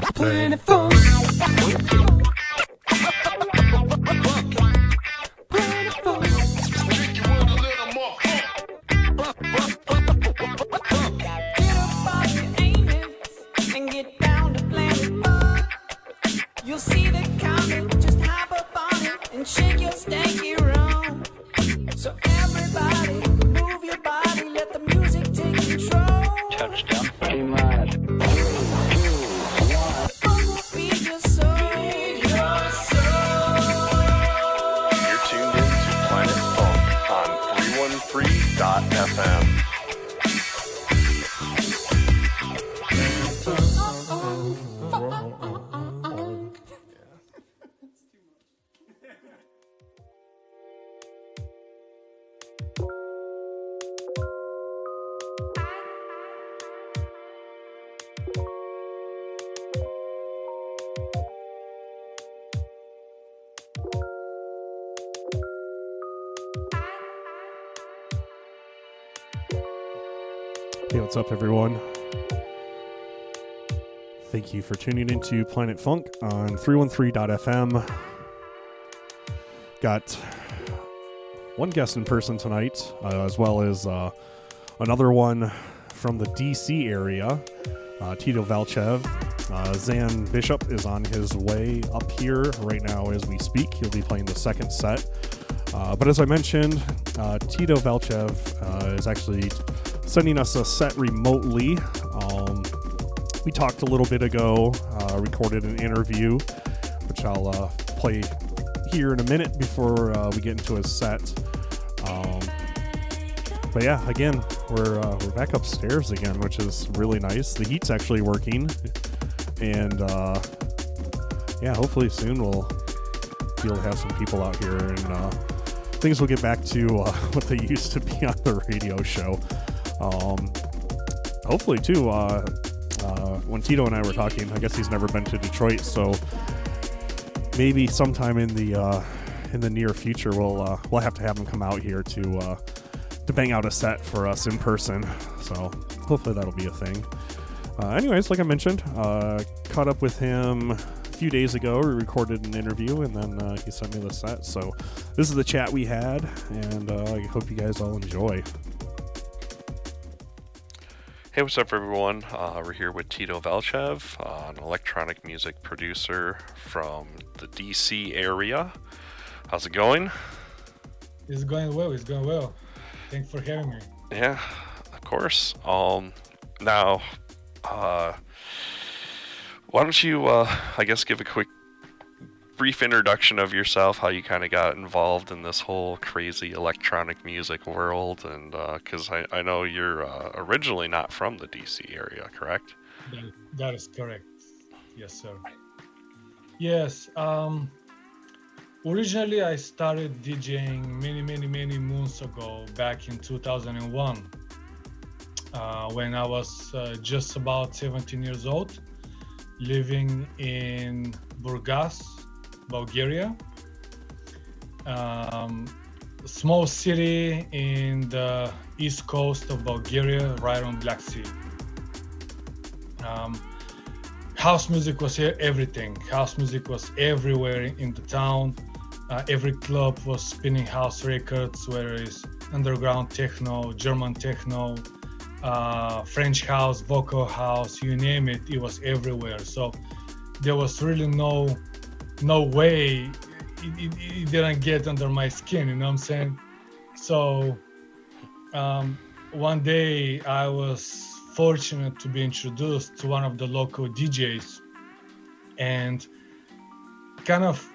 24 what's up, everyone? Thank you for tuning into Planet Funk on 313.fm. Got one guest in person tonight, uh, as well as uh, another one from the DC area, uh, Tito Valchev. Uh, Zan Bishop is on his way up here right now as we speak. He'll be playing the second set. Uh, but as I mentioned, uh, Tito Valchev is actually sending us a set remotely. Um, we talked a little bit ago, uh, recorded an interview, which I'll uh, play here in a minute before uh, we get into his set. Um, but yeah, again, we're uh, we're back upstairs again, which is really nice. The heat's actually working, and uh, yeah, hopefully soon we'll be able to have some people out here and uh, things will get back to uh, what they used to be on the radio show. Um, hopefully, too. Uh, uh, when Tito and I were talking, I guess he's never been to Detroit, so maybe sometime in the uh, in the near future, we'll uh, we'll have to have him come out here to uh, to bang out a set for us in person. So hopefully that'll be a thing. Uh, anyways, like I mentioned, caught up with him a few days ago. We recorded an interview, and then uh, he sent me the set. So this is the chat we had, and uh, I hope you guys all enjoy. Hey, what's up, everyone? Uh, we're here with Tito Valchev, uh, an electronic music producer from the DC area. How's it going? It's going well. It's going well. Thanks for having me. Yeah, of course. Um, now, uh, why don't you, uh, I guess, give a quick, brief introduction of yourself, how you kind of got involved in this whole crazy electronic music world, and because I, I know you're uh, originally not from the DC area, correct? That, that is correct. Yes, sir. Yes. Um, originally, I started DJing many, many, many moons ago, back in 2001, uh, when I was uh, just about 17 years old, living in Burgas, Bulgaria. Um, small city in the east coast of Bulgaria, right on Black Sea. Um, house music was e- everything. House music was everywhere in the town. Uh, every club was spinning house records, whether it's underground techno, German techno, uh, French house, vocal house, you name it, it was everywhere. So there was really no no way it, it, it didn't get under my skin. You know what I'm saying? So um, one day I was fortunate to be introduced to one of the local DJs, and kind of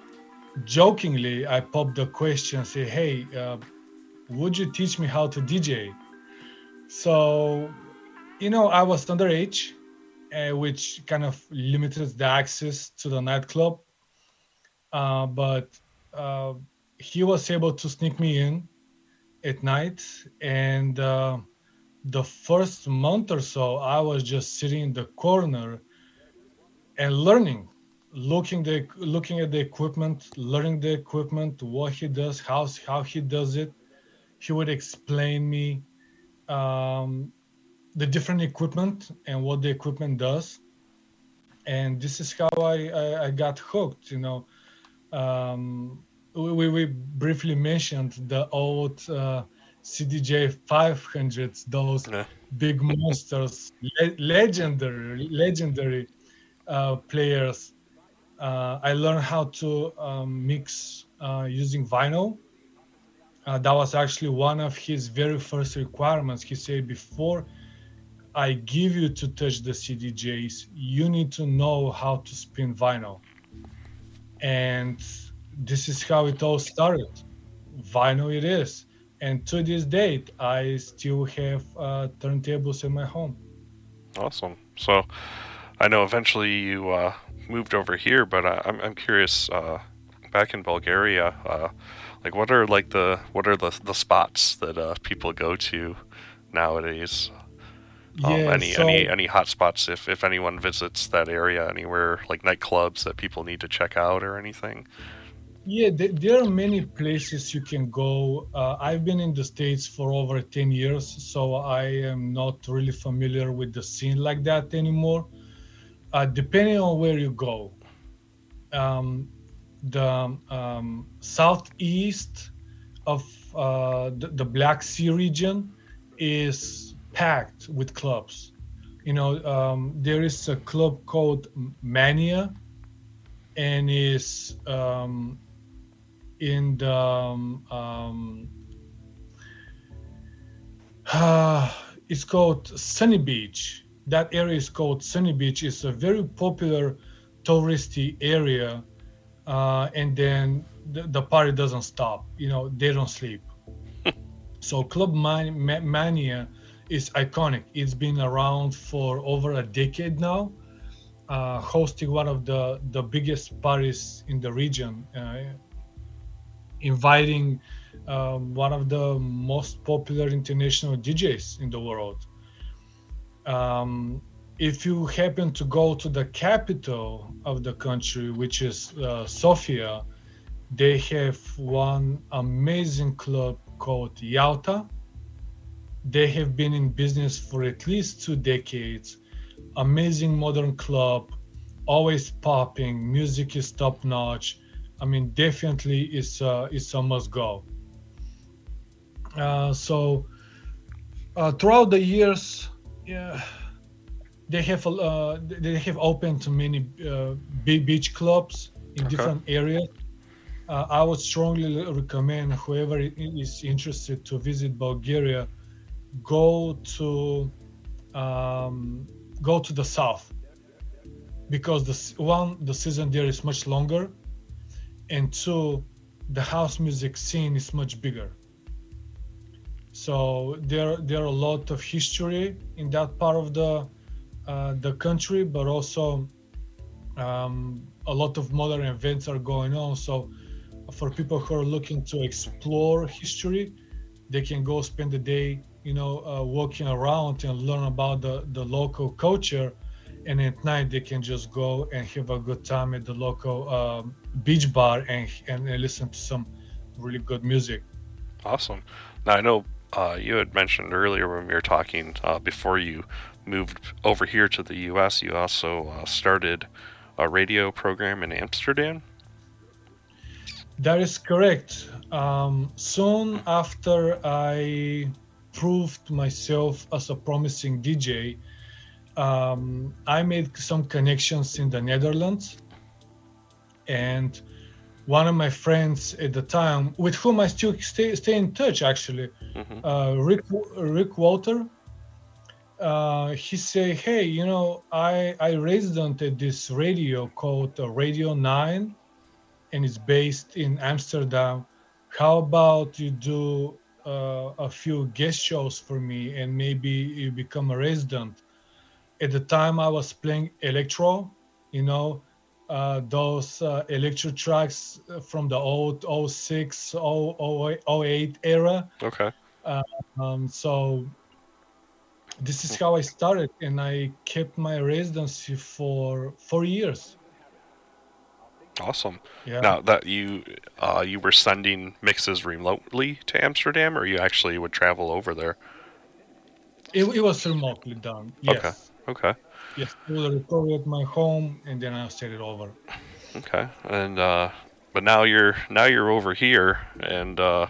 jokingly, I popped the question, say, "Hey, uh, would you teach me how to DJ?" So, you know, I was underage, uh, which kind of limited the access to the nightclub. Uh, but uh, he was able to sneak me in at night, and uh, the first month or so, I was just sitting in the corner and learning, looking the looking at the equipment, learning the equipment, what he does, how how he does it. He would explain me um, the different equipment and what the equipment does. and this is how I I, I got hooked. You know, um, we, we briefly mentioned the old uh, CDJ 500s, those Yeah. big monsters, le- legendary legendary uh, players. Uh, I learned how to um, mix uh, using vinyl. Uh, that was actually one of his very first requirements. He said, before I give you to touch the CDJs, you need to know how to spin vinyl. And this is how it all started. Vinyl it is. And to this date, I still have uh, turntables in my home. Awesome. So, I know eventually you uh, moved over here, but I, I'm I'm curious. Uh, back in Bulgaria, uh, like what are like the what are the the spots that uh, people go to nowadays? Um, Yeah, any so- any any hot spots if if anyone visits that area anywhere like nightclubs that people need to check out or anything. Yeah, th- there are many places you can go. Uh, I've been in the States for over 10 years, so I am not really familiar with the scene like that anymore. Uh, depending on where you go, um, the um, southeast of uh, the, the Black Sea region is packed with clubs. You know, um, there is a club called Mania, and is um, in the um, um, it's called Sunny Beach. That area is called Sunny Beach. It's a very popular touristy area, uh, and then the, the party doesn't stop. You know, they don't sleep. so Club Man- Mania is iconic. It's been around for over a decade now uh, hosting one of the the biggest parties in the region, uh, inviting um, one of the most popular international DJs in the world. Um, if you happen to go to the capital of the country, which is uh, Sofia, they have one amazing club called Yalta. They have been in business for at least two decades amazing modern club, always popping. Music is top notch. I mean, definitely it's a, it's a must go. Uh, so uh, throughout the years, yeah, they have uh, they have opened to many uh, big beach clubs in Okay. different areas. Uh, I would strongly recommend whoever is interested to visit Bulgaria, go to um, go to the south because the one the season there is much longer, and two, the house music scene is much bigger. So there there are a lot of history in that part of the uh, the country, but also um, a lot of modern events are going on. So for people who are looking to explore history, they can go spend the day, you know, uh, walking around and learn about the, the local culture. And at night, they can just go and have a good time at the local um, beach bar and, and listen to some really good music. Awesome. Now I know uh, you had mentioned earlier when we were talking uh, before you moved over here to the U.S. You also uh, started a radio program in Amsterdam. That is correct. Um, soon after I proved myself as a promising DJ, um, I made some connections in the Netherlands. And one of my friends at the time, with whom I still stay, stay in touch actually, hmm uh, Rick Rick Walter. Uh, he say, "Hey, you know, I I resident at this radio called uh, Radio Nine, and it's based in Amsterdam. How about you do a few guest shows for me, and maybe you become a resident?" At the time, I was playing electro, you know, uh, those uh, electro tracks from the old 06, 08 08 era. Okay. Um, so this is how I started, and I kept my residency for four years. Awesome. Yeah. Now that you uh, you were sending mixes remotely to Amsterdam, or you actually would travel over there. It, it was remotely done. Yes. Okay. Okay. Yes. We will record at my home and then I'll set it over. Okay. And uh, but now you're now you're over here, and uh,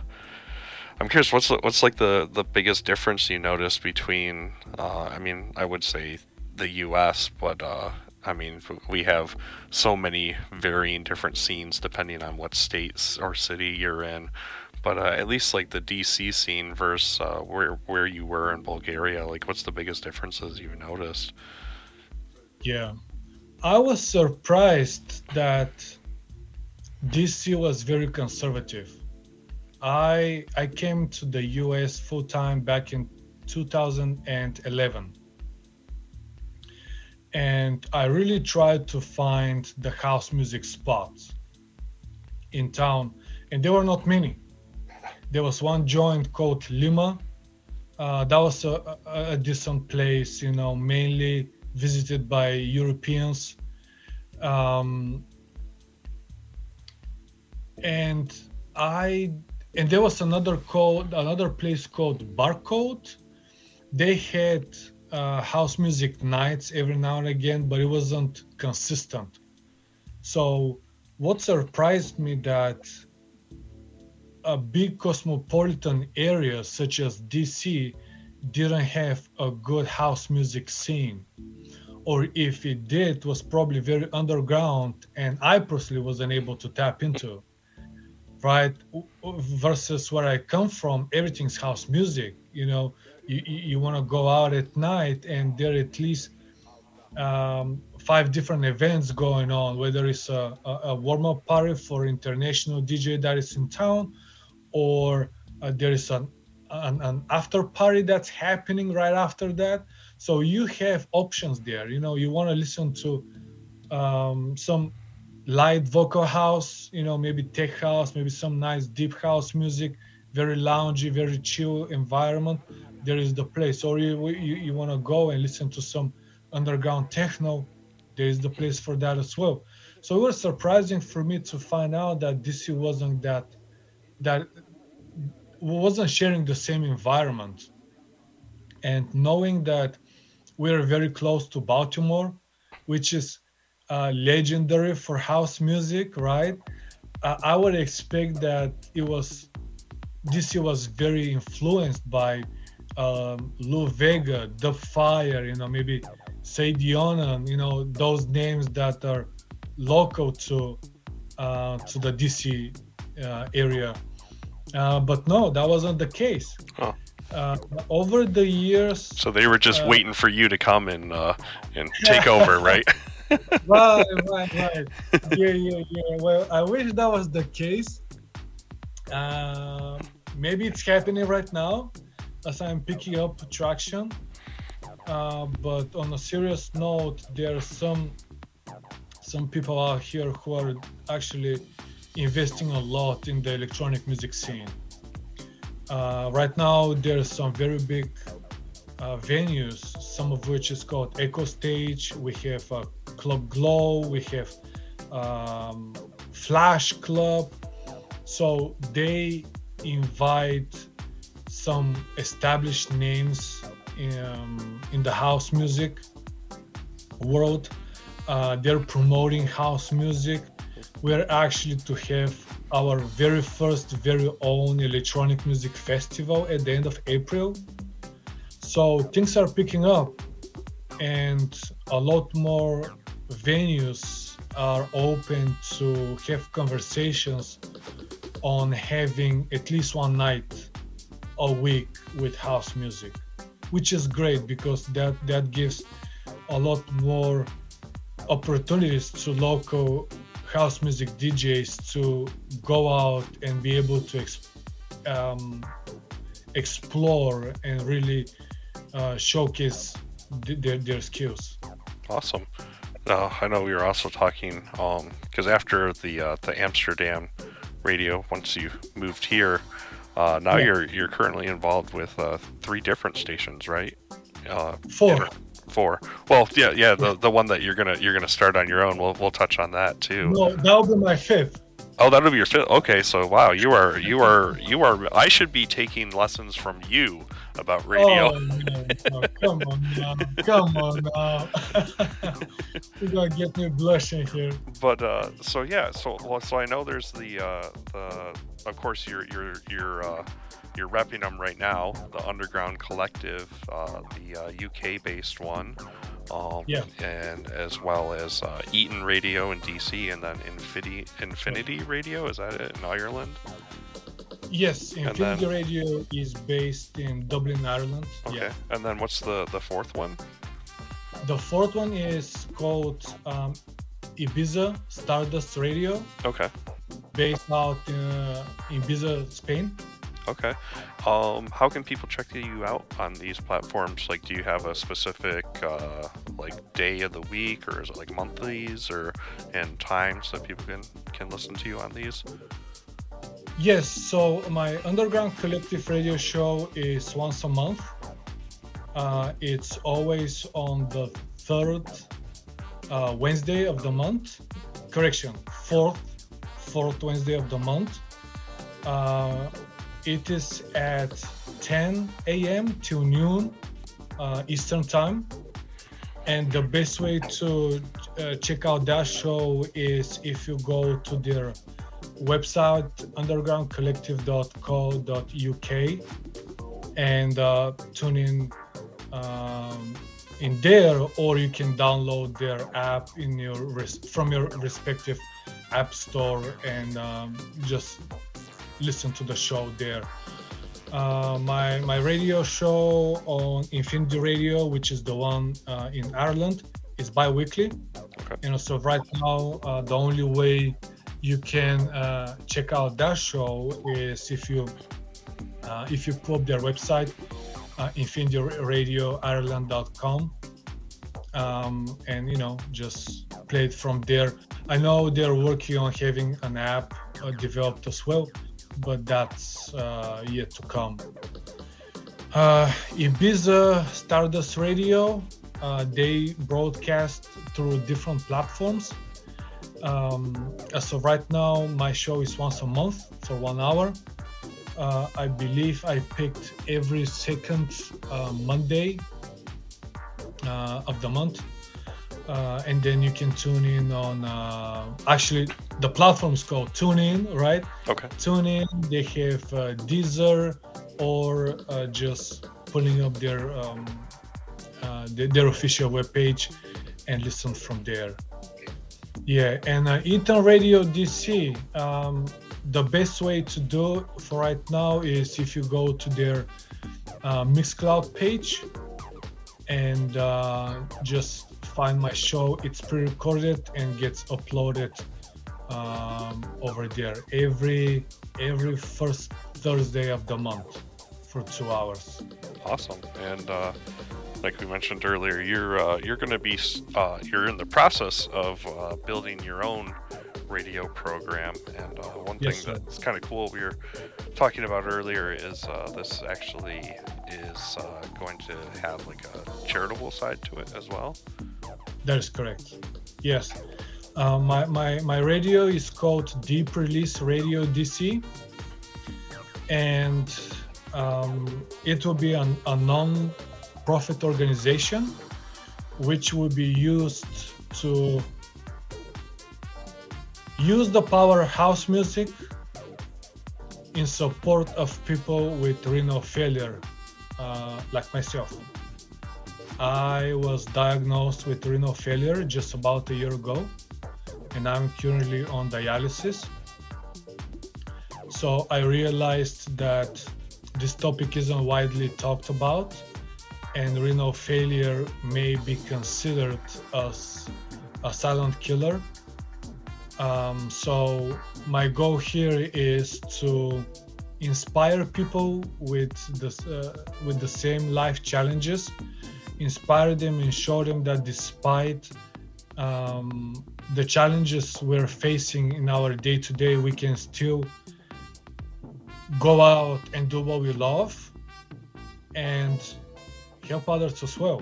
I'm curious. What's the, what's like the the biggest difference you notice between? Uh, I mean, I would say the U.S., but uh, I mean, we have so many varying different scenes depending on what states or city you're in. But uh, at least like the DC scene versus uh, where where you were in Bulgaria, like what's the biggest differences you've noticed? Yeah. I was surprised that DC was very conservative. I I came to the US full time back in 2011. And I really tried to find the house music spots in town, and there were not many. There was one joint called Lima. Uh, that was a, a, a decent place, you know, mainly visited by Europeans. Um, and I and there was another called another place called Barcode. They had uh, house music nights every now and again, but it wasn't consistent. So what surprised me that a big cosmopolitan area such as DC didn't have a good house music scene. Or if it did was probably very underground and i personally wasn't able to tap into right? Versus where i come from everything's house music you know you, you want to go out at night and there are at least um, five different events going on whether it's a, a, a warm-up party for international dj that is in town or uh, there is an, an, an after party that's happening right after that. So you have options there you know you want to listen to um, some light vocal house you know maybe tech house maybe some nice deep house music very loungy very chill environment there is the place. Or you you, you want to go and listen to some underground techno there is the place for that as well. So it was surprising for me to find out that dc wasn't that that wasn't sharing the same environment. And knowing that we're very close to baltimore which is uh, legendary for house music, right? Uh, I would expect that it was DC was very influenced by um, Lou Vega, The Fire, you know, maybe Sadie Onan, you know, those names that are local to uh, to the DC uh, area. Uh, but no, that wasn't the case. Huh. Uh, over the years, So they were just Uh, waiting for you to come and uh, and take over, right? right, right, right. Yeah, yeah, yeah. Well, I wish that was the case. Um, maybe it's happening right now as I'm picking up traction. Uh, but on a serious note, there are some some people out here who are actually investing a lot in the electronic music scene. Uh, right now, there are some very big uh, venues, some of which is called Echo Stage. We have uh, Club Glow. We have um, Flash Club. So they invite some established names in, in the house music world. Uh, they're promoting house music. We're actually to have our very first, very own electronic music festival at the end of April. So things are picking up, and a lot more venues are open to have conversations on having at least one night a week with house music, which is great because that that gives a lot more opportunities to local house music DJs to go out and be able to ex- um, explore and really uh, showcase th- their, their skills. Awesome. Uh, I know we were also talking because after the uh, the Amsterdam radio, once you moved here, uh, now Yeah. you're you're currently involved with uh, three different stations, right? Uh, Four. yeah, Four. Well, yeah, yeah. The the one that you're gonna you're gonna start on your own. We'll we'll touch on that too. No, that'll be my fifth. Oh, that'll be your fifth. Okay, so wow, you are you are you are. I should be taking lessons from you about radio. Oh, no, no, come on now. Come on now. You're gonna get me blushing here. But uh, so yeah, so well, so I know there's the uh, the of course you're you're you're uh, you're repping them right now, the Underground Collective, uh, the uh, UK based one. Um, Yeah. And as well as uh, Eaton Radio in DC, and then Infinity Infinity Radio. Is that it in Ireland? Yes, Infinity then- Radio is based in Dublin, Ireland. Okay. Yeah. And then what's the the fourth one? The fourth one is called um, Ibiza Stardust Radio, Okay. based out uh, in Ibiza, Spain. Okay. Um, how can people check you out on these platforms? Like, do you have a specific uh, like day of the week, or is it like monthlies, or and times that people can can listen to you on these? Yes, so my underground collective radio show is once a month. Uh, it's always on the third uh, Wednesday of the month. Correction, fourth, fourth Wednesday of the month. Uh, it is at 10 a.m. till noon uh, Eastern time. And the best way to uh, check out that show is if you go to their website undergroundcollective.co.uk and uh, tune in um, in there or you can download their app in your res- from your respective app store and um, just listen to the show there uh, my my radio show on Infinity Radio, which is the one uh, in Ireland, is bi-weekly. Okay. You know, so right now uh, the only way you can uh, check out that show is if you uh, if you up their website, uh, infinityradioireland.com, um, and you know just play it from there. I know they're working on having an app uh, developed as well, but that's uh, yet to come. Uh, Ibiza Stardust Radio, uh, they broadcast through different platforms. Um, as of right now, my show is once a month for one hour. Uh, I believe I picked every second uh, Monday uh, of the month. Uh, and then you can tune in on uh, actually the platform's called TuneIn, right? Okay. TuneIn, they have uh, Deezer or uh, just pulling up their, um, uh, their their official webpage and listen from there. Yeah, and uh, Eaton Radio DC. Um, the best way to do for right now is if you go to their uh, Mixcloud page and uh, just find my show. It's pre-recorded and gets uploaded um, over there every every first Thursday of the month for two hours. Awesome. And uh, like we mentioned earlier, you're uh, you're going to be uh, you're in the process of uh, building your own radio program. And uh, one Yes, thing that's kind of cool we were talking about earlier is uh, this actually is uh, going to have like a charitable side to it as well. That is correct. Yes. My, my, my radio is called Deep Release Radio DC. And um, it will be an, a non profit organization which will be used to use the power of house music in support of people with renal failure, uh, like myself. I was diagnosed with renal failure just about a year ago, and I'm currently on dialysis. So I realized that this topic isn't widely talked about, and renal failure may be considered as a silent killer. Um, so my goal here is to inspire people with the uh, with the same life challenges inspire them and show them that despite um, the challenges we're facing in our day to day, we can still go out and do what we love and help others as well.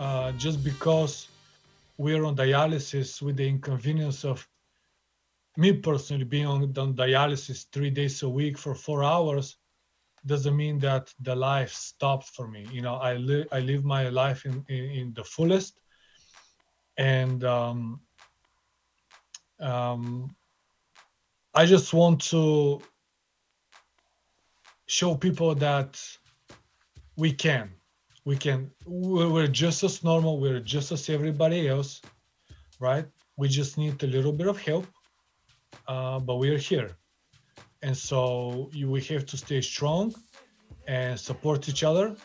Uh, just because we're on dialysis with the inconvenience of me personally being on, on dialysis three days a week for four hours doesn't mean that the life stopped for me. You know, I live I live my life in in, in the fullest, and um, um, I just want to show people that we can we can we're just as normal we're just as everybody else right? We just need a little bit of help uh, but we're here. And so you, we have to stay strong and support each other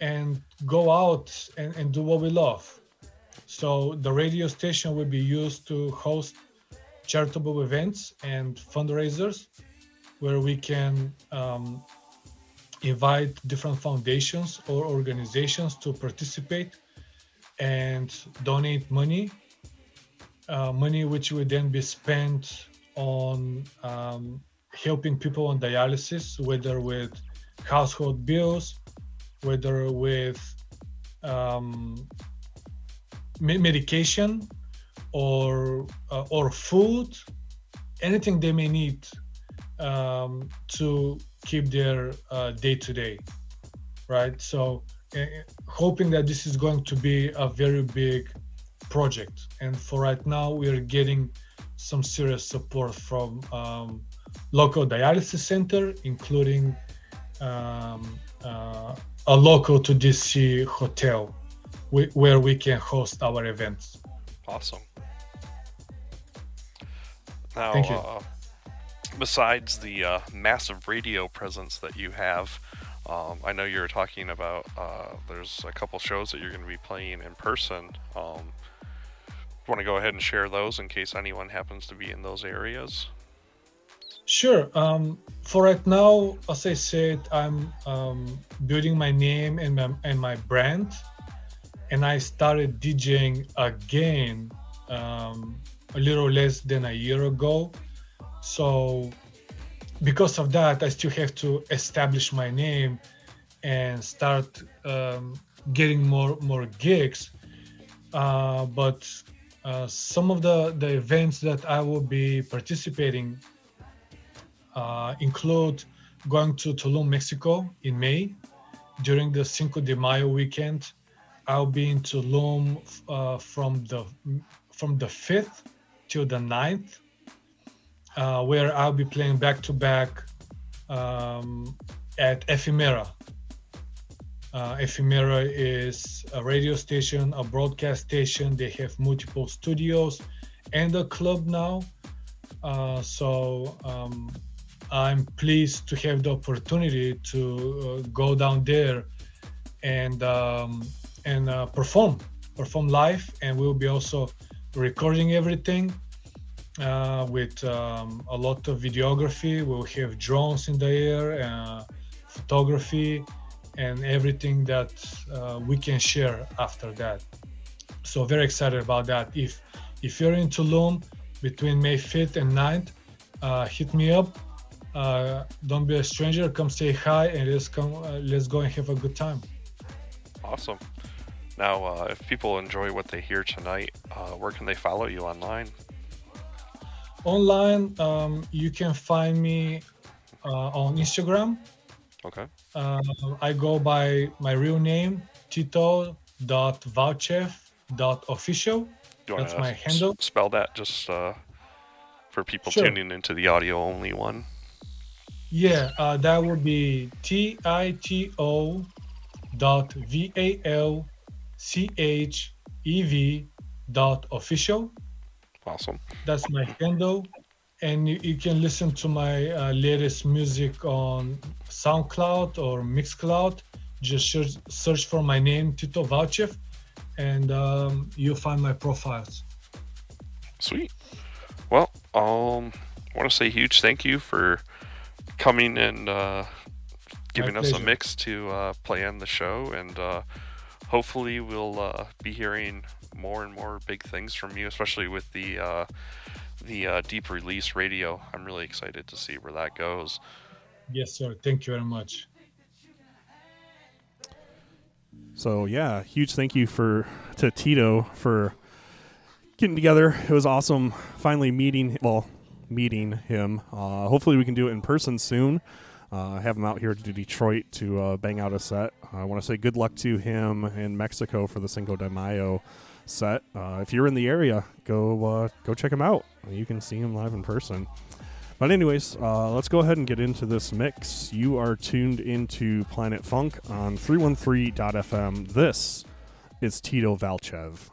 and go out and, and do what we love. So the radio station will be used to host charitable events and fundraisers where we can um, invite different foundations or organizations to participate and donate money, uh, money which would then be spent on um, helping people on dialysis, whether with household bills, whether with um, me- medication or uh, or food, anything they may need um, to keep their day to day, right? So, uh, hoping that this is going to be a very big project, and for right now, we are getting some serious support from um, local dialysis center, including um, uh, a local to DC hotel, wh- where we can host our events. Awesome. Now, Thank you. Uh, besides the uh, massive radio presence that you have, um, I know you were talking about uh, there's a couple shows that you're going to be playing in person. Um, want to go ahead and share those in case anyone happens to be in those areas? Sure. Um, for right now, as I said, I'm um, building my name and my, and my brand, and I started DJing again um, a little less than a year ago. So, because of that, I still have to establish my name and start um, getting more more gigs. Uh, but uh, some of the the events that I will be participating uh, include going to Tulum, Mexico in May during the Cinco de Mayo weekend. I'll be in Tulum uh, from the from the 5th till the 9th, uh, where I'll be playing back to back um, at Ephemera. Uh, Ephemera is a radio station, a broadcast station. They have multiple studios and a club now. Uh, so um, I'm pleased to have the opportunity to uh, go down there and um, and uh, perform perform live, and we'll be also recording everything uh, with um, a lot of videography. We'll have drones in the air, uh, photography, and everything that uh, we can share after that. So very excited about that. If if you're in Tulum between May 5th and 9th, uh, hit me up. Uh, don't be a stranger. Come say hi and let's come. Uh, let's go and have a good time. Awesome. Now, uh, if people enjoy what they hear tonight, uh, where can they follow you online? Online, um, you can find me uh, on Instagram. Okay. Uh, I go by my real name, you That's my s- handle. spell that just uh, for people Sure. tuning into the audio only one? Yeah, uh, that would be T I T O dot V A L C H E V dot official. Awesome. That's my handle. And you, you can listen to my uh, latest music on SoundCloud or Mixcloud. Just search, search for my name, Tito Valchev, and um, you'll find my profiles. Sweet. Well, um, I want to say huge thank you for coming and uh, giving us a mix to uh, play on the show, and uh, hopefully we'll uh, be hearing more and more big things from you, especially with the uh, the uh, deep release radio. I'm really excited to see where that goes. Yes, sir. Thank you very much. So yeah, huge thank you for to Tito for getting together. It was awesome finally meeting well meeting him. Uh, hopefully we can do it in person soon. Uh, have him out here to Detroit to uh, bang out a set. I want to say good luck to him in Mexico for the Cinco de Mayo set. Uh, if you're in the area, go uh, go check them out. You can see them live in person. But anyways, uh, let's go ahead and get into this mix. You are tuned into Planet Funk on 313.fm. This is Tito Valchev.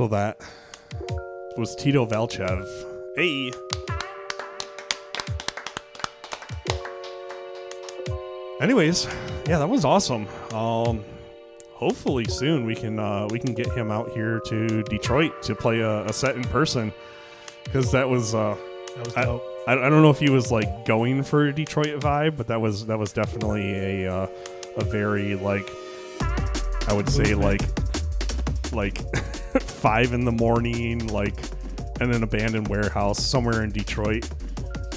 So that was Tito Valchev. Hey. Anyways, yeah, that was awesome. Um, hopefully soon we can uh, we can get him out here to Detroit to play a, a set in person because that was uh, That was I, dope. I, I don't know if he was like going for a Detroit vibe, but that was that was definitely a uh, a very like I would say like like five in the morning, like in an abandoned warehouse somewhere in Detroit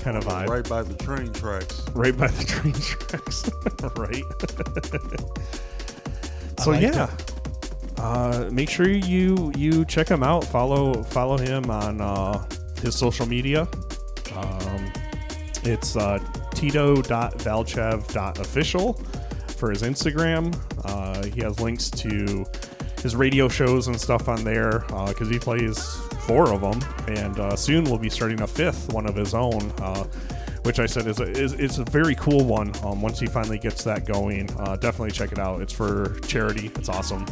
kind of vibe. Right by the train tracks. Right by the train tracks. right. So liked yeah. Uh, make sure you you check him out. Follow follow him on uh, his social media. Um, it's uh, tito.valchev.official for his Instagram. Uh, he has links to his radio shows and stuff on there because he plays four of them, and uh, soon we'll be starting a fifth one of his own. Uh, which I said is a, is it's a very cool one. Um, once he finally gets that going, uh, definitely check it out. It's for charity. It's awesome.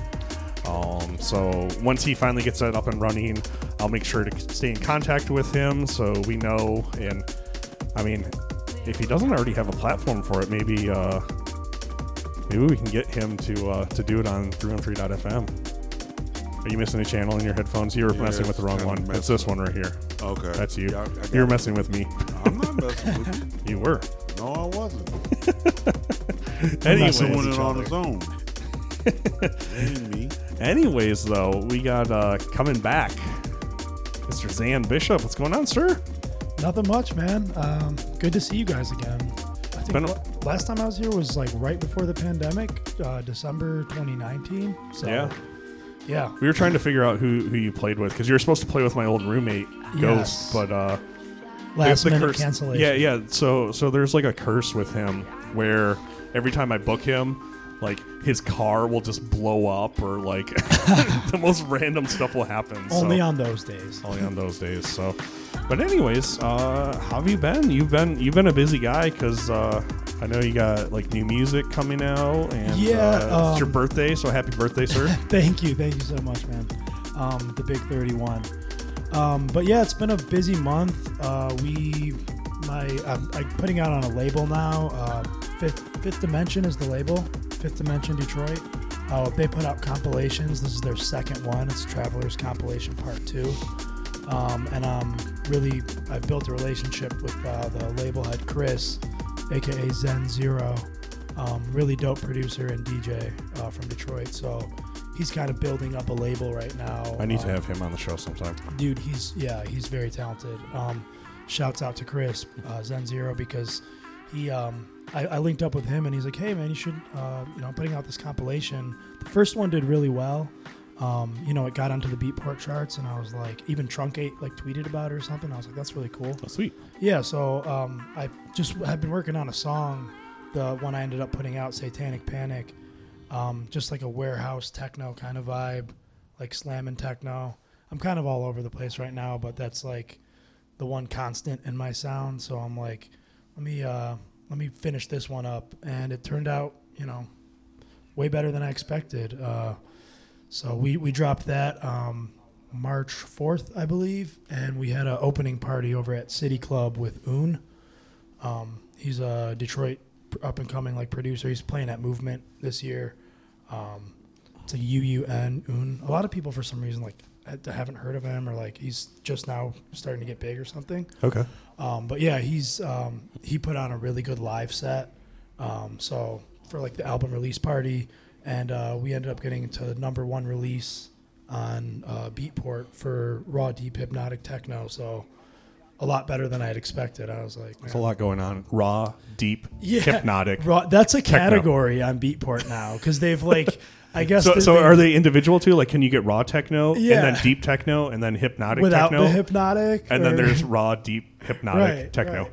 Um, so once he finally gets that up and running, I'll make sure to stay in contact with him so we know. And I mean, if he doesn't already have a platform for it, maybe uh, maybe we can get him to uh, to do it on 313.fm. Are you missing a channel in your headphones? You were Yeah, messing with the wrong one. It's this one right here. Okay. That's you. Yeah, I- I got you were it. messing with me. I'm not messing with You You were. No, I wasn't. Anyways, He's with doing it on his own. Me. anyways, though, we got uh, coming back, Mr. Xan Bishop. What's going on, sir? Nothing much, man. Um, good to see you guys again. Think last time I was here was like right before the pandemic, uh, December 2019. So, Yeah. yeah. We were trying to figure out who, who you played with because you were supposed to play with my old roommate Yes. Ghost, but uh, Last minute curse- cancellation. Yeah, yeah. So so there's like a curse with him where every time I book him, like his car will just blow up or like the most random stuff will happen. Only so, on those days. only on those days. So, but anyways, uh, how have you been? You've been you've been a busy guy because uh, I know you got like new music coming out, and Yeah, uh, it's your um, birthday. So happy birthday, sir! Thank you, thank you so much, man. Um, the big 31. Um, but yeah, it's been a busy month. Uh, we, my, I'm, I'm putting out on a label now. Uh, Fifth, Fifth Dimension is the label. Fifth Dimension Detroit. Uh, they put out compilations. This is their second one. It's Travelers Compilation Part Two. Um, and um, really, I've built a relationship with uh, the label head Chris, aka Zen Zero. Um, really dope producer and DJ uh, from Detroit. So he's kind of building up a label right now. I need to Um, have him on the show sometime. dude he's yeah he's very talented um shouts out to chris uh, zen zero because he um I, I linked up with him and he's like hey man you should uh, you know I'm putting out this compilation the first one did really well um you know it got onto the beatport charts and i was like even truncate like tweeted about it or something i was like that's really cool Oh, sweet. yeah, so um, I just have been working on a song, the one I ended up putting out, Satanic Panic, um, just like a warehouse techno kind of vibe, like slamming techno. I'm kind of all over the place right now, but that's like the one constant in my sound. So I'm like, let me uh, let me finish this one up, and it turned out, you know, way better than I expected. Uh, so we we dropped that. Um, March 4th, I believe, and we had an opening party over at City Club with Un. Um, he's a Detroit up and coming like producer. He's playing at Movement this year. Um, it's a UUN Un. A lot of people for some reason like ha- haven't heard of him or like he's just now starting to get big or something. Okay. Um, but yeah, he's um, he put on a really good live set. Um, so for like the album release party, and uh, we ended up getting to number one release on uh, Beatport for raw deep hypnotic techno. So a lot better than I had expected. I was like, There's a lot going on. Raw, deep, Yeah. hypnotic. Raw, that's a Techno. category on Beatport now because they've like, I guess. So, so they- are they individual too? Like, can you get raw techno and then deep techno and then hypnotic without techno? the hypnotic? and then there's raw, deep, hypnotic techno. right.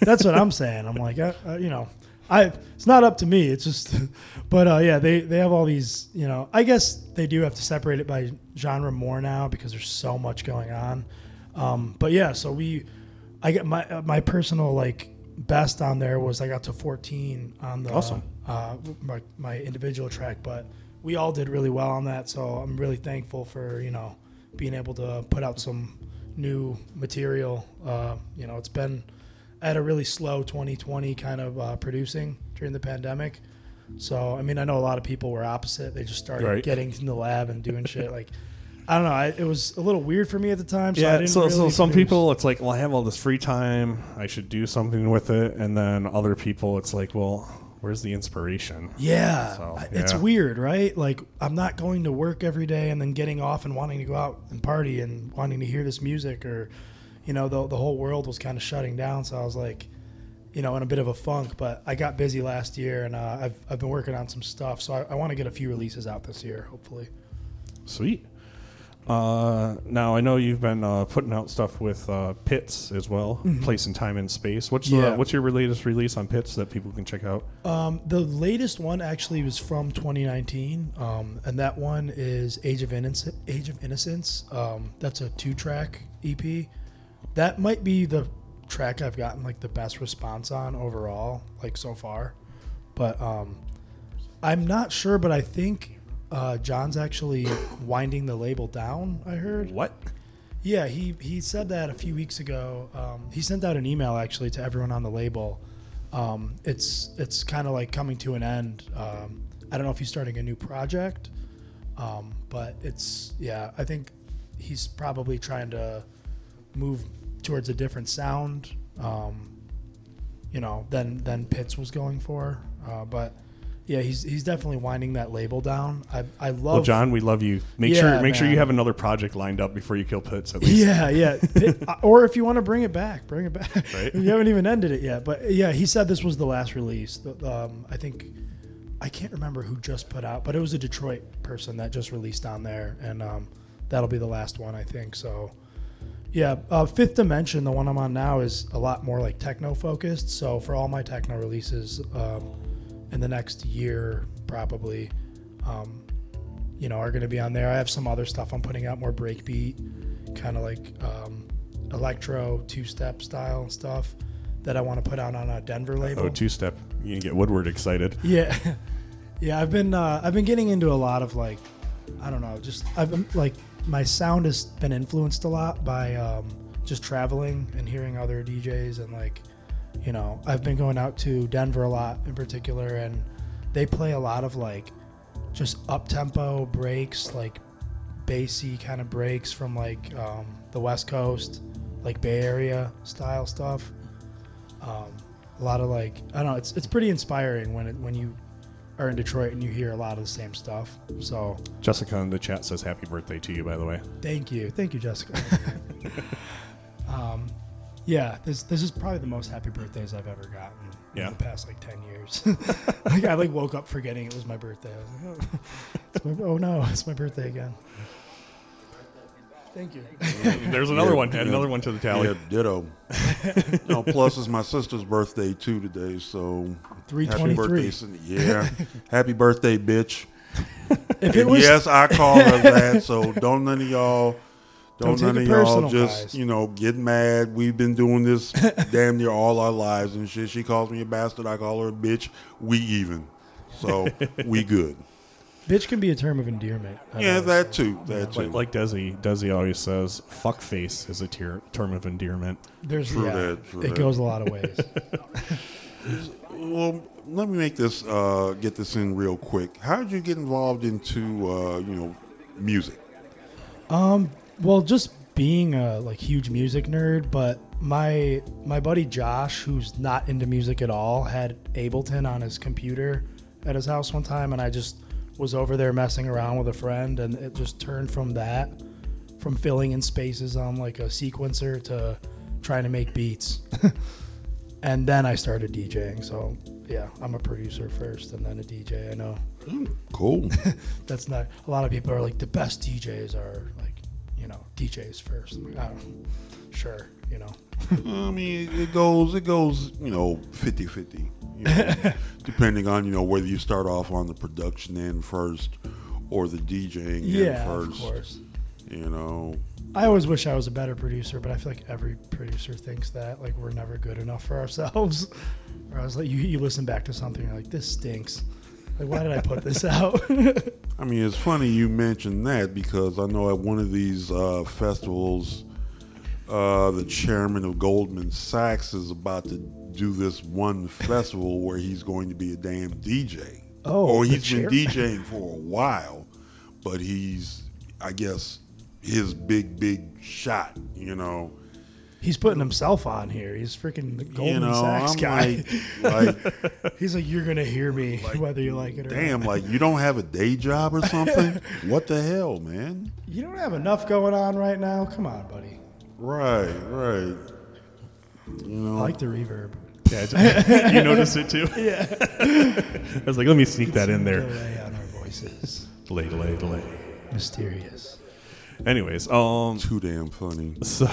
That's what I'm saying. I'm like, uh, uh, you know, I it's not up to me. It's just, but uh, yeah, they they have all these. You know, I guess they do have to separate it by genre more now because there's so much going on. Um, but yeah, so we, I get my uh, my personal like best on there was I got to 14 on the Awesome. uh, my my individual track, but we all did really well on that. So I'm really thankful for you know being able to put out some new material. Uh, you know, it's been I had a really slow 2020 kind of uh, producing during the pandemic. So I mean, I know a lot of people were opposite. They just started Right. getting in the lab and doing shit. Like I don't know. I, it was a little weird for me at the time. So Yeah, so, so some produce. people, it's like, well, I have all this free time. I should do something with it. And then other people, it's like, well, where's the inspiration? Yeah, So, I- it's yeah. weird, right? Like I'm not going to work every day and then getting off and wanting to go out and party and wanting to hear this music or, you know, the the whole world was kind of shutting down. So I was like, you know, in a bit of a funk. But I got busy last year and uh, I've I've been working on some stuff. So I, I want to get a few releases out this year, hopefully. Sweet. Uh, now I know you've been uh, putting out stuff with uh, Pits as well, Place and Time and Space. What's Mm-hmm. Yeah. the, what's your latest release on Pits that people can check out? Um, the latest one actually was from 2019, um, and that one is Age of Innocence. Age of Innocence. Um, that's a two-track EP. That might be the track I've gotten like the best response on overall, like so far. But um, I'm not sure, but I think uh, John's actually winding the label down. I heard. What? Yeah, he he said that a few weeks ago. Um, he sent out an email actually to everyone on the label. Um, it's it's kind of like coming to an end. Um, I don't know if he's starting a new project, um, but it's yeah. I think he's probably trying to move towards a different sound. Um, you know, than than Pitts was going for. Uh, but yeah, he's he's definitely winding that label down. I I love. Well, John, we love you. Make Yeah, sure make sure you have another project lined up before you kill Pits. At least. Yeah, yeah. It- or if you want to bring it back, bring it back. Right. you haven't even ended it yet. But yeah, he said this was the last release. Um, I think I can't remember who just put out, but it was a Detroit person that just released on there, and um, that'll be the last one, I think. So yeah, uh, Fifth Dimension, the one I'm on now, is a lot more like techno focused. So for all my techno releases um, in the next year, probably, um, you know, are going to be on there. I have some other stuff I'm putting out, more breakbeat, kind of like um, electro, two step style stuff that I want to put out on a Denver label. Oh, two step. You can get Woodward excited. Yeah, yeah. I've been uh, I've been getting into a lot of like, I don't know, just I've been like my sound has been influenced a lot by um, just traveling and hearing other DJs and like, you know, I've been going out to Denver a lot in particular, and they play a lot of like, just up tempo breaks, like bassy kind of breaks from like um, the West Coast, like Bay Area style stuff. Um, a lot of like I don't know. It's it's pretty inspiring when it when you are in Detroit and you hear a lot of the same stuff. So Jessica in the chat says happy birthday to you, by the way. thank you, thank you, Jessica. um, yeah, this this is probably the most happy birthdays I've ever gotten Yeah. in the past like ten years. like I like woke up forgetting it was my birthday. I was like, oh, it's my, oh no, it's my birthday again. Thank you. There's another Yeah, one. Add yeah. another one to the tally. Yeah, ditto. no, plus it's my sister's birthday too today, so Three happy birthday. Yeah, happy birthday, bitch. If it was yes, I call her that, so don't none of y'all. Don't Don't, none of y'all just guys. you know get mad. We've been doing this damn near all our lives and shit. She calls me a bastard. I call her a bitch. We even, so we good. bitch can be a term of endearment. I've Yeah, always that too. That too. Like, like Desi, Desi always says, "Fuck face" is a tier, term of endearment. There's True yeah, that, true it that. goes a lot of ways. Well, let me make this uh, get this in real quick. How did you get involved into uh, you know music? Well, just being a like huge music nerd, but my my buddy Josh, who's not into music at all, had Ableton on his computer at his house one time, and I just was over there messing around with a friend, and it just turned from that, from filling in spaces on like a sequencer to trying to make beats, and then I started DJing. So yeah, I'm a producer first, and then a DJ. I know Cool. that's not a lot of people are like the best DJs are like DJs first. I don't, sure, you know. I mean, it goes it goes you know 50-50, you know, depending on you know whether you start off on the production end first or the DJing Yeah, end of first. course. You know, I always wish I was a better producer, but I feel like every producer thinks that like we're never good enough for ourselves. Or I was like, you, you listen back to something, you're like, this stinks. Like, why did I put this out? I mean, it's funny you mentioned that because I know at one of these uh, festivals, uh, the chairman of Goldman Sachs is about to do this one festival where he's going to be a damn DJ. Oh, or he's been DJing for a while, but he's, I guess, his big big shot. You know, He's putting himself on here. He's freaking the Goldman you know, Sachs I'm guy. like, like, He's like, you're gonna hear me whether you like it or not. damn, not. like you don't have a day job or something? what the hell, man? You don't have enough going on right now. Come on, buddy. Right, right. You know, I like the reverb. Yeah, it's- you notice it too. Yeah. I was like, let me sneak that in there. Delay on our voices. Delay, delay, delay. Mysterious. Anyways, um, too damn funny. so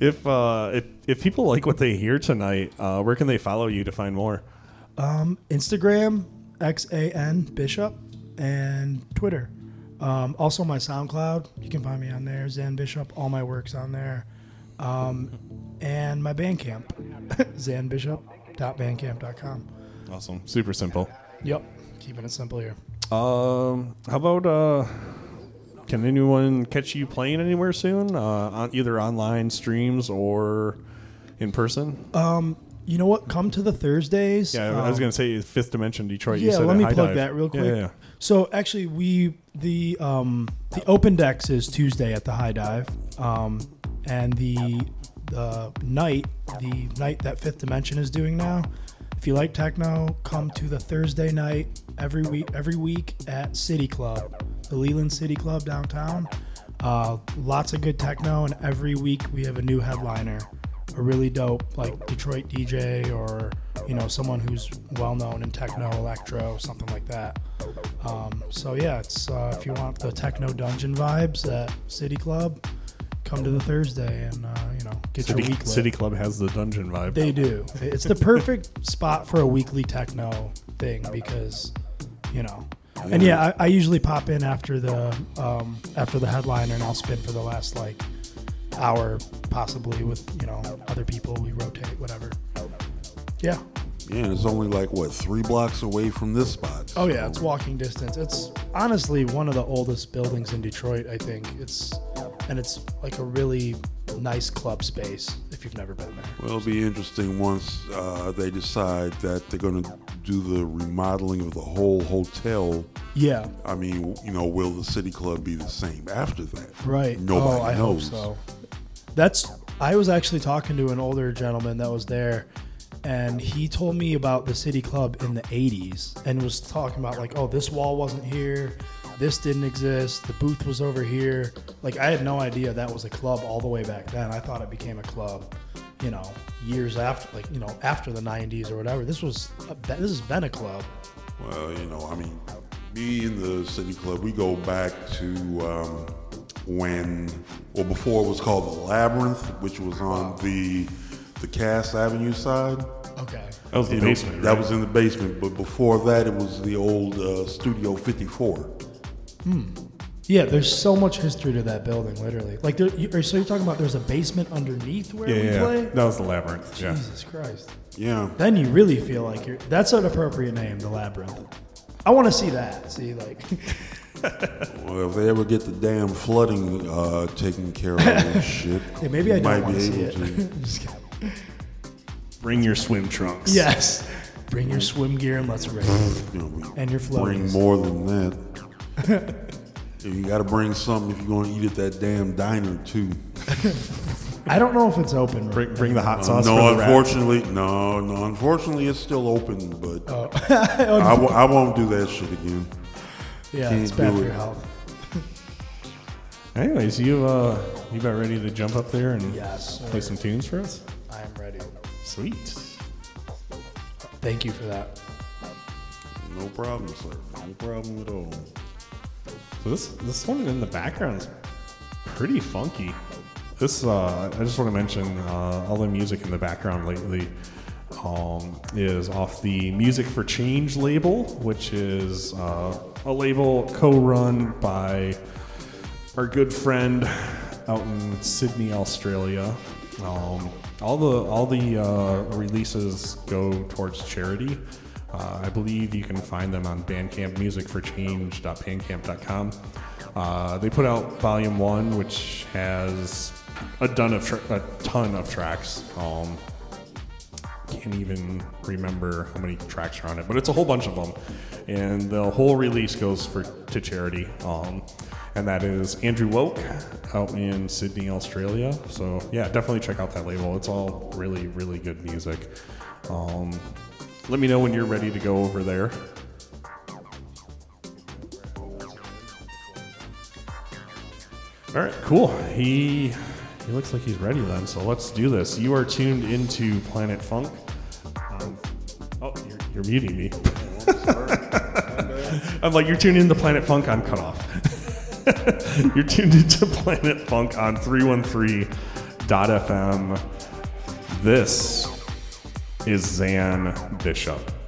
if uh, if if people like what they hear tonight, uh, where can they follow you to find more? Um, Instagram, X A N Bishop, and Twitter. Um, also, my SoundCloud. You can find me on there, Xan Bishop. All my work's on there. Um, and my Bandcamp, xanbishop.bandcamp.com. Awesome, super simple. Yep, keeping it simple here. Um, how about uh, can anyone catch you playing anywhere soon? Uh, on either online streams or in person? You know what? Come to the Thursdays. yeah, I was Um, gonna say Fifth Dimension Detroit. you Yeah, let me plug Dive. that real Yeah, quick. Yeah, So actually, we the um, the open decks is Tuesday at the High Dive, um, and the the night the night that Fifth Dimension is doing now. If you like techno, come to the Thursday night every week every week at City Club, the Leland City Club downtown. Uh, lots of good techno, and every week we have a new headliner, a really dope like Detroit DJ or you know someone who's well known in techno, electro, something like that. Um, so yeah, it's uh, if you want the techno dungeon vibes at City Club, come to the Thursday and uh, you know get City, your week lit. City Club has the dungeon vibe. They do. It's the perfect spot for a weekly techno thing because, you know. And yeah, I, I usually pop in after the um, after the headliner, and I'll spin for the last like hour, possibly with you know other people. We rotate, whatever. Yeah. Yeah, and it's only like what three blocks away from this spot. Oh yeah, it's walking distance. It's honestly one of the oldest buildings in Detroit. I think it's and it's like a really nice club space if you've never been there. Well, it'll be interesting once uh, they decide that they're going to do the remodeling of the whole hotel. Yeah. I mean, you know, will the City Club be the same after that? Right. Nobody oh, I knows. hope so. That's. I was actually talking to an older gentleman that was there, and he told me about the City Club in the '80s, and was talking about like, oh, this wall wasn't here, this didn't exist, the booth was over here. Like, I had no idea that was a club all the way back then. I thought it became a club, you know, years after, like you know, after the '90s or whatever. This was. A, this has been a club. Well, you know, I mean, me and the City Club, we go back to um, when, well, before it was called the Labyrinth, which was on the the Cass Avenue side. Okay. That was the You know, basement. That was in the basement, but before that, it was the old uh, Studio 54. Yeah, there's so much history to that building, literally. Like, there, you, so you're talking about there's a basement underneath where yeah, we yeah, yeah. play? That was the labyrinth. Yeah. Jesus Christ. Yeah. Then you really feel like you're. That's an appropriate name, the labyrinth. I want to see that. See, like, Well, if they ever get the damn flooding uh, taken care of and shit, yeah, maybe I you don't might want be to see able it. to. Just kidding. Bring your swim trunks. yes. Bring your swim gear and let's race. You know, we And your bring more than that. you got to bring something if you're going to eat at that damn diner too. I don't know if it's open. Bring, bring the hot Uh, sauce. no, for the rats. unfortunately, no, no, unfortunately, it's still open, but Oh. I, w- I won't do that shit again. yeah, can't it's bad do for it. your health. Anyways, you uh, you about ready to jump up there and Yes, sir. play some tunes for us? I am ready. Sweet. Thank you for that. No problem, sir. No problem at all. So this this one in the background is pretty funky. This uh, I just want to mention uh, all the music in the background lately um, is off the Music for Change label, which is uh, a label co-run by our good friend out in Sydney, Australia. Um, all the all the uh, releases go towards charity. Uh, I believe you can find them on Bandcamp, musicforchange.bandcamp.com. Uh, they put out Volume One, which has a ton of tra- a ton of tracks. Um, can't even remember how many tracks are on it, but it's a whole bunch of them, and the whole release goes for to charity. Um, and that is Andrew Woke out in Sydney, Australia. So yeah, definitely check out that label. It's all really, really good music. Um, let me know when you're ready to go over there. All right, cool. He he looks like he's ready then. So let's do this. You are tuned into Planet Funk. Um, oh, you're, you're muting me. I'm like, you're tuned into Planet Funk. I'm cut off. you're tuned into Planet Funk on 313.fm. This is Xan Bishop.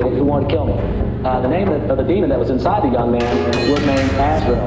Who wanted to kill me. Uh, the name of the demon that was inside the young man was named Azrael.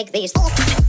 Make these.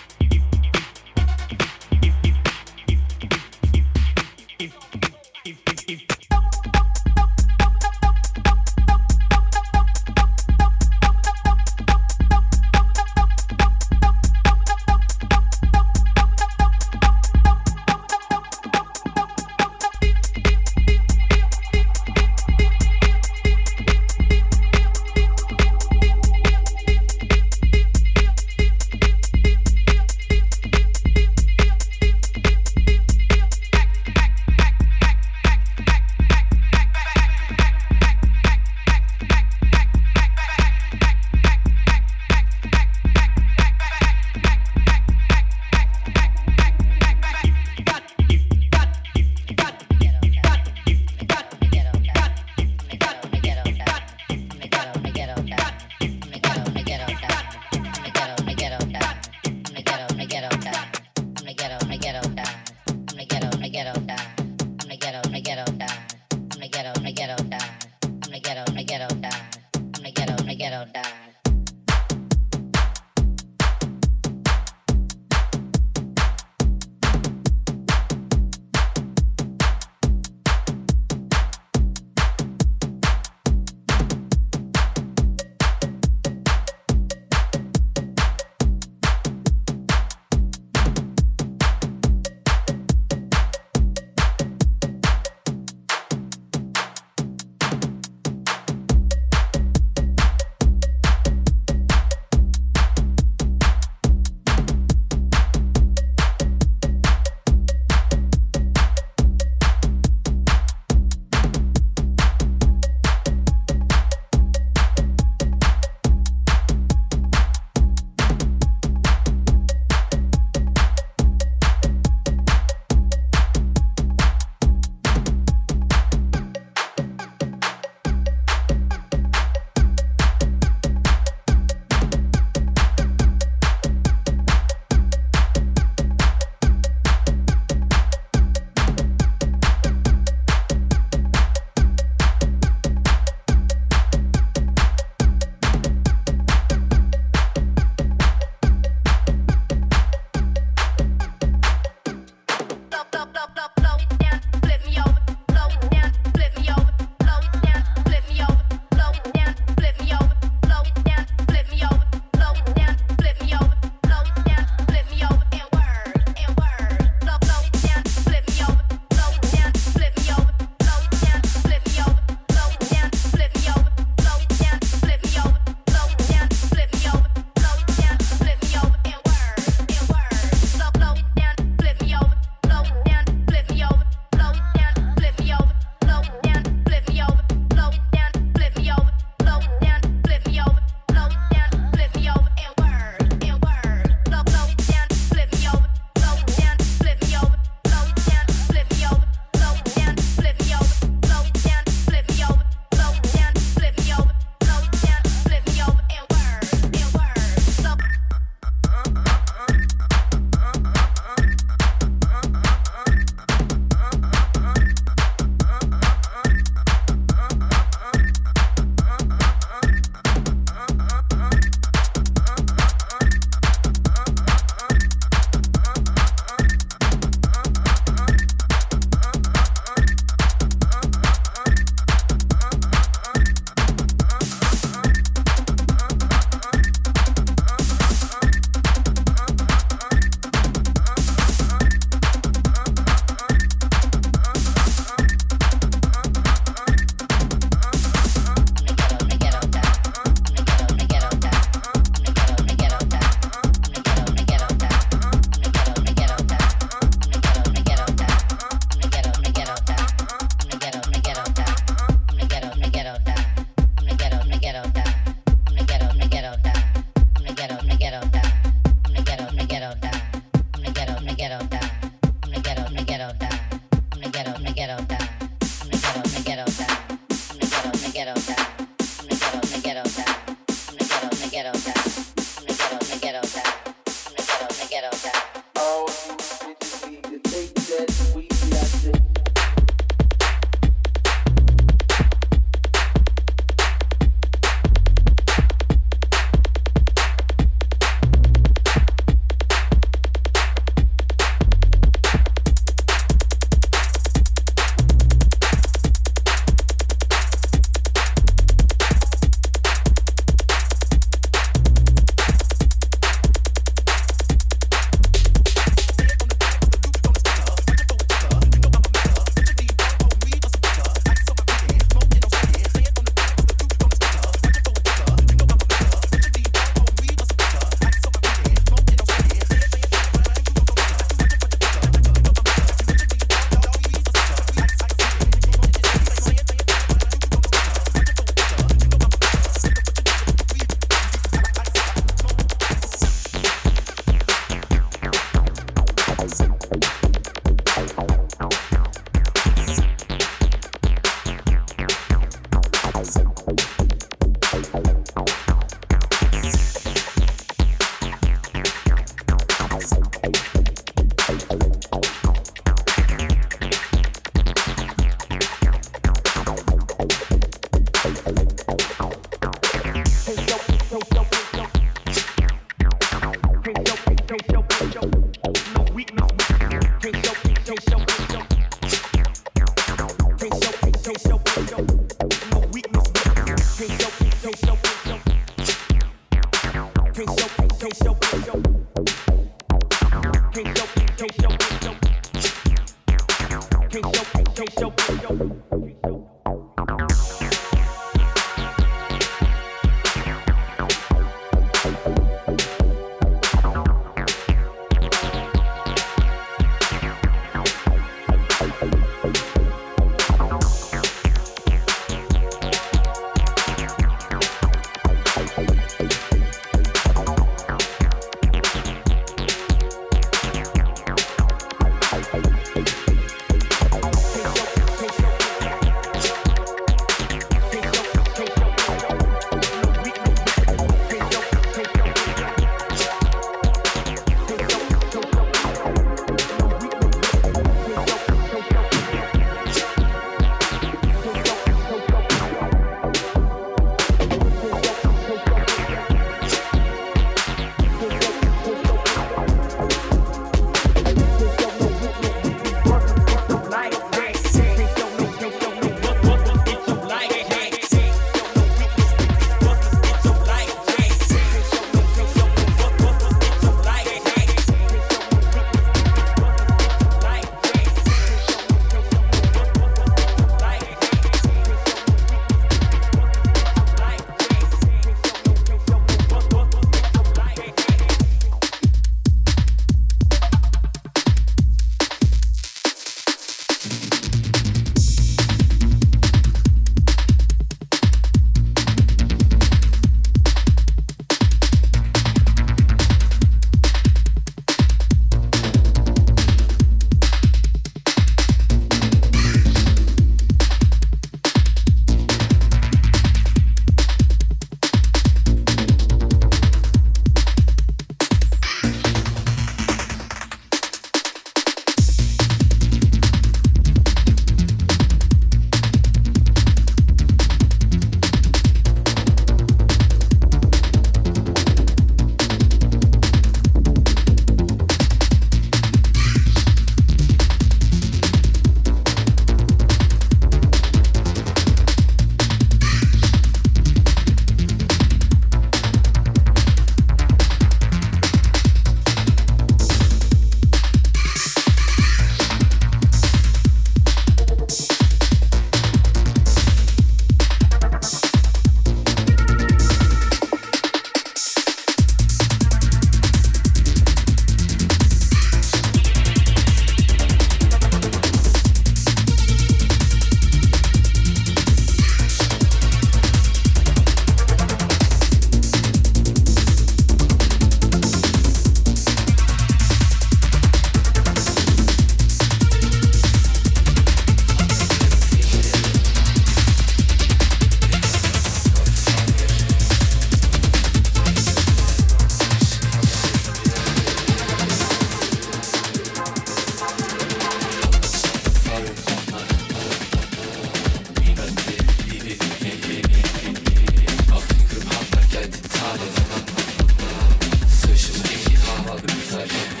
Sendi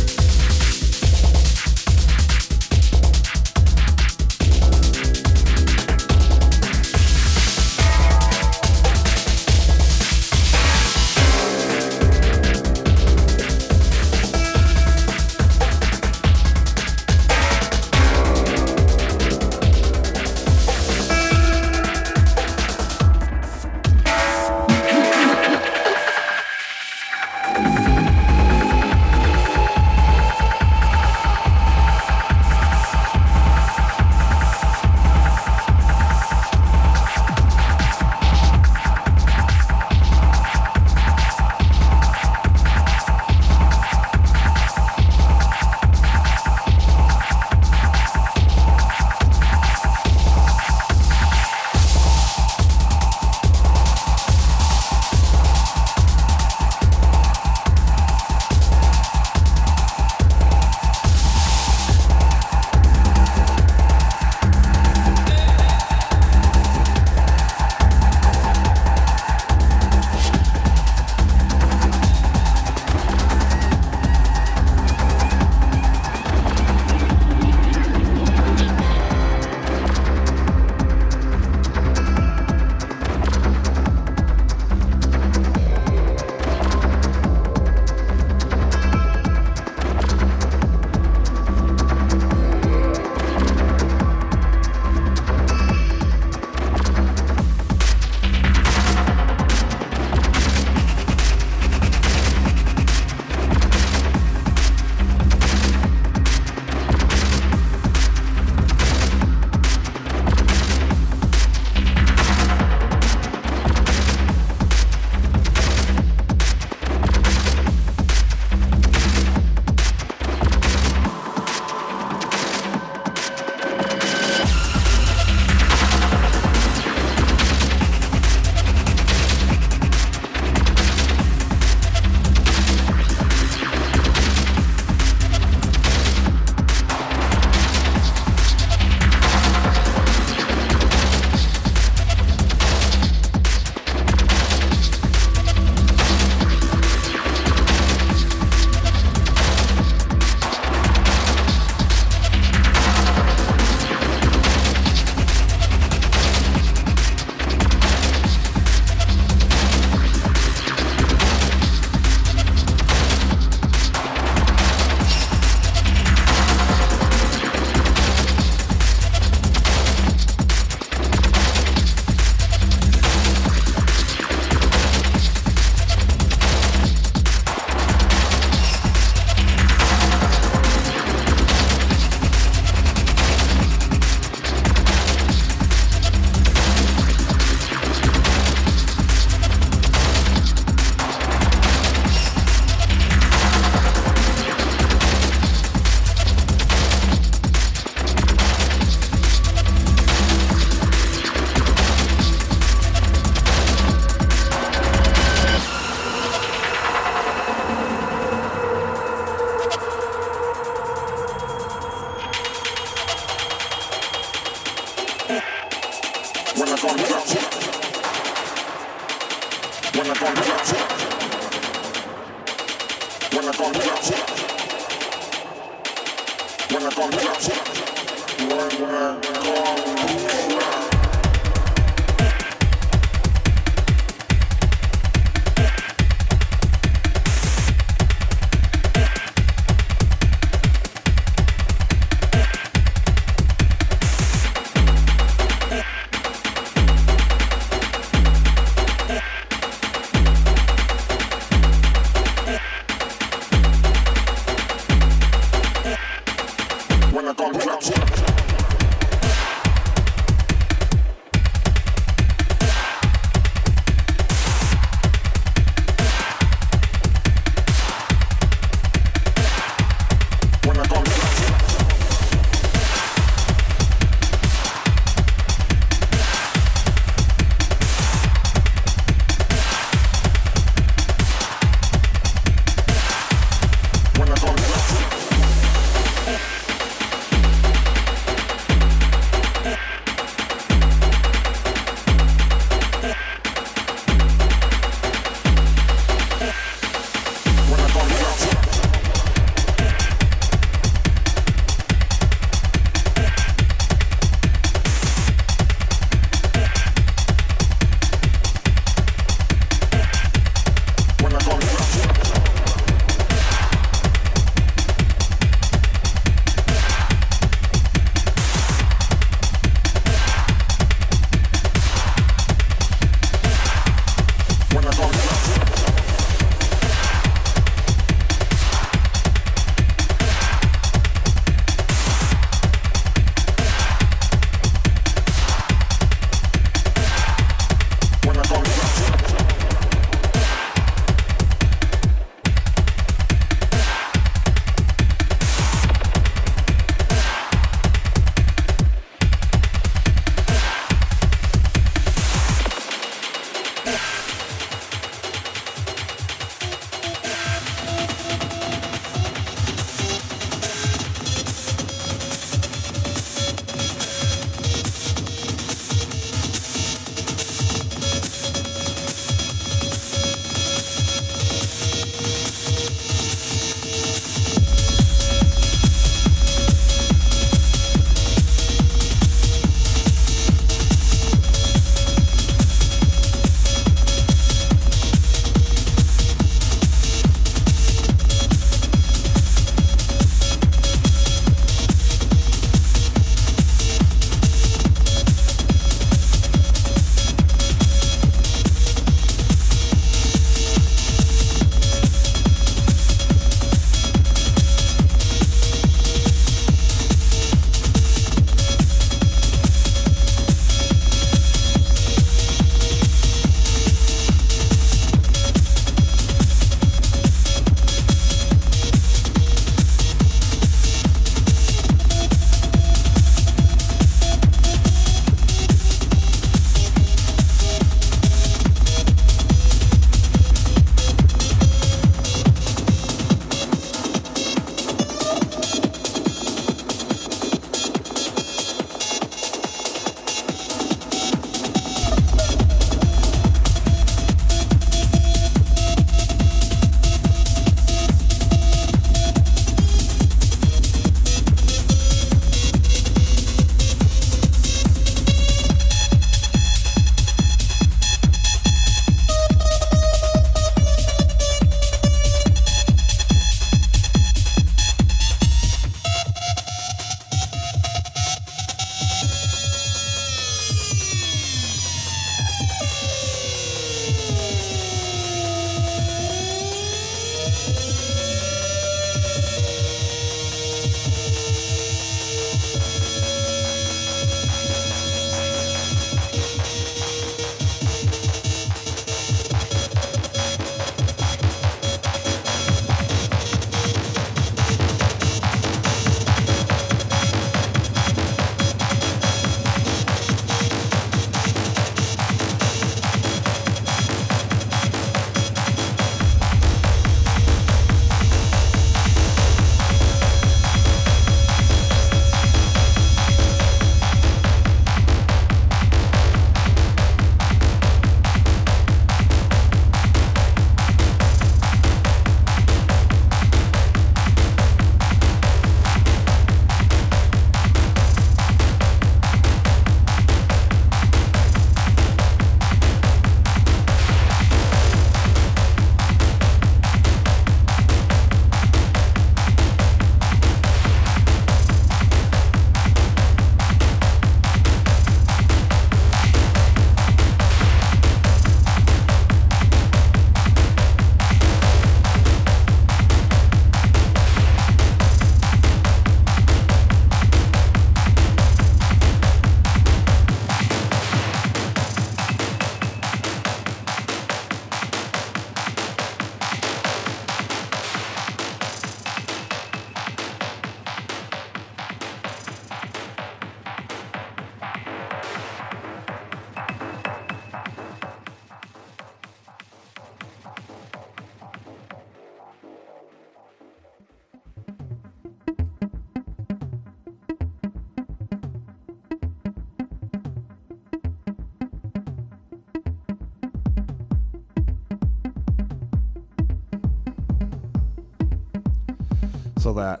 that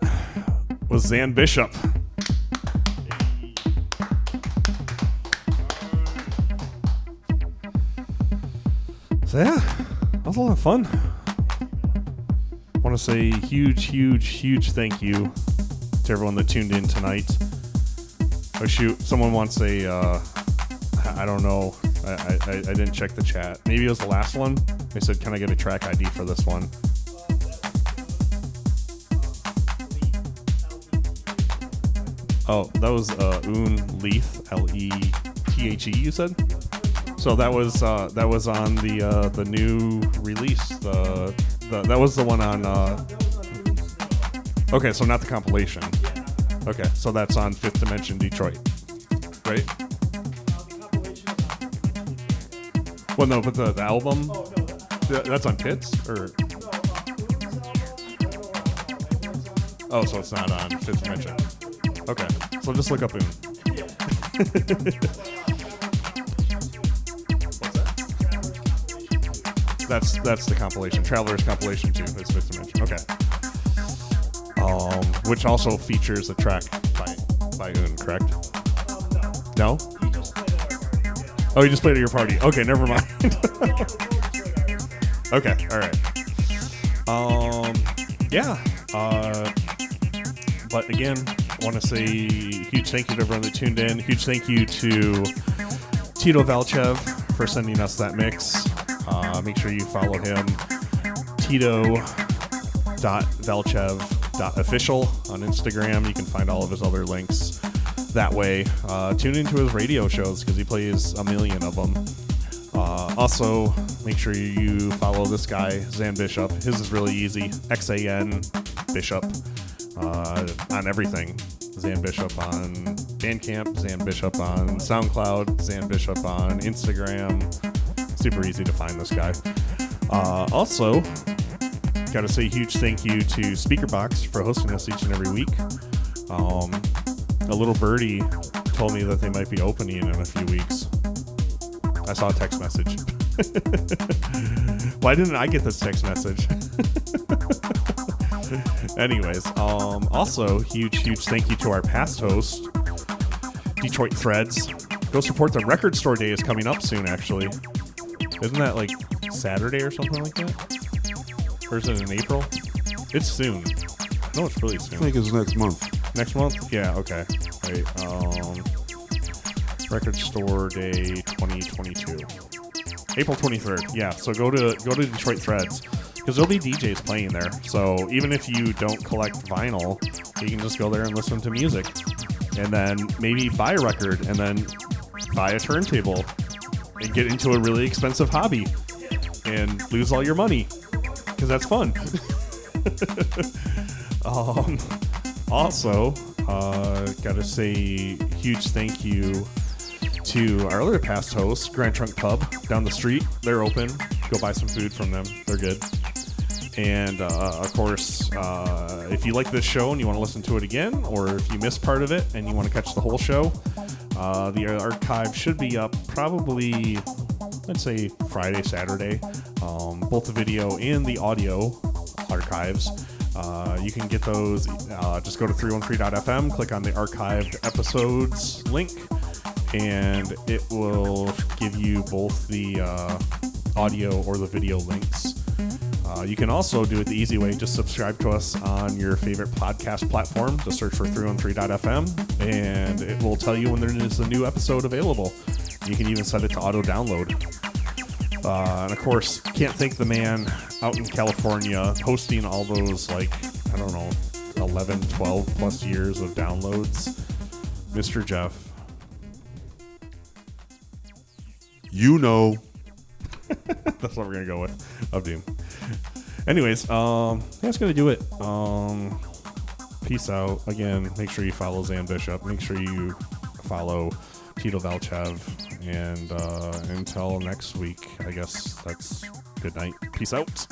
was Xan Bishop. So yeah, that was a lot of fun. Want to say huge, huge, huge thank you to everyone that tuned in tonight. Oh shoot, someone wants a. Uh, I I don't know. I, I, I I didn't check the chat. Maybe it was the last one. They said, "Can I get a track ID for this one?" Oh, that was uh, Un Lethe, L E T H E. You said. So that was uh, that was on the uh, the new release. The, the that was the one on. Uh, okay, so not the compilation. Okay, so that's on Fifth Dimension Detroit, right? Well, no, but the, the album th- that's on Pits or. Oh, so it's not on Fifth Dimension. Okay, so just look up Un. That's that's the compilation. Travelers compilation two. It's fifth dimension. Okay. Um, which also features a track by by Un, correct? No. Oh, you just played at your party. Okay, never mind. okay, all right. Um, yeah. Uh, but again, want to say huge thank you to everyone that tuned in. Huge thank you to Tito Valchev for sending us that mix. Uh, make sure you follow him. Tito.valchev.official on Instagram. You can find all of his other links that way. Uh, tune into his radio shows because he plays a million of them. Uh, also, make sure you follow this guy, Xan Bishop. His is really easy. X A N Bishop uh, on everything. Xan Bishop on Bandcamp, Xan Bishop on SoundCloud, Xan Bishop on Instagram. Super easy to find this guy. Uh, also, got to say huge thank you to Speakerbox for hosting us each and every week. Um, a little birdie told me that they might be opening in a few weeks. I saw a text message. Why didn't I get this text message? Anyways, um, also huge, huge thank you to our past host, Detroit Threads. Go support the record store day is coming up soon. Actually, isn't that like Saturday or something like that? Or is it in April? It's soon. No, it's really soon. I think it's next month. Next month? Yeah. Okay. Wait. Um, record store day 2022. April 23rd. Yeah. So go to go to Detroit Threads because there'll be DJs playing there. So even if you don't collect vinyl, you can just go there and listen to music, and then maybe buy a record, and then buy a turntable, and get into a really expensive hobby, and lose all your money because that's fun. um, also, uh, gotta say huge thank you to our other past host, Grand Trunk Pub down the street. They're open. Go buy some food from them. They're good. And uh, of course, uh, if you like this show and you want to listen to it again, or if you missed part of it and you want to catch the whole show, uh, the archive should be up probably, let's say, Friday, Saturday. Um, both the video and the audio archives. Uh, you can get those. Uh, just go to 313.fm, click on the archived episodes link, and it will give you both the uh, audio or the video links. Uh, you can also do it the easy way. Just subscribe to us on your favorite podcast platform. Just search for 313.fm, and it will tell you when there is a new episode available. You can even set it to auto download. Uh, and of course, can't thank the man out in California hosting all those, like, I don't know, 11, 12 plus years of downloads. Mr. Jeff. You know. That's what we're gonna go with. Of Doom. Anyways, um, that's gonna do it. Um, peace out. Again, make sure you follow Xan Bishop. Make sure you follow Tito Valchev. And uh, until next week, I guess that's good night. Peace out.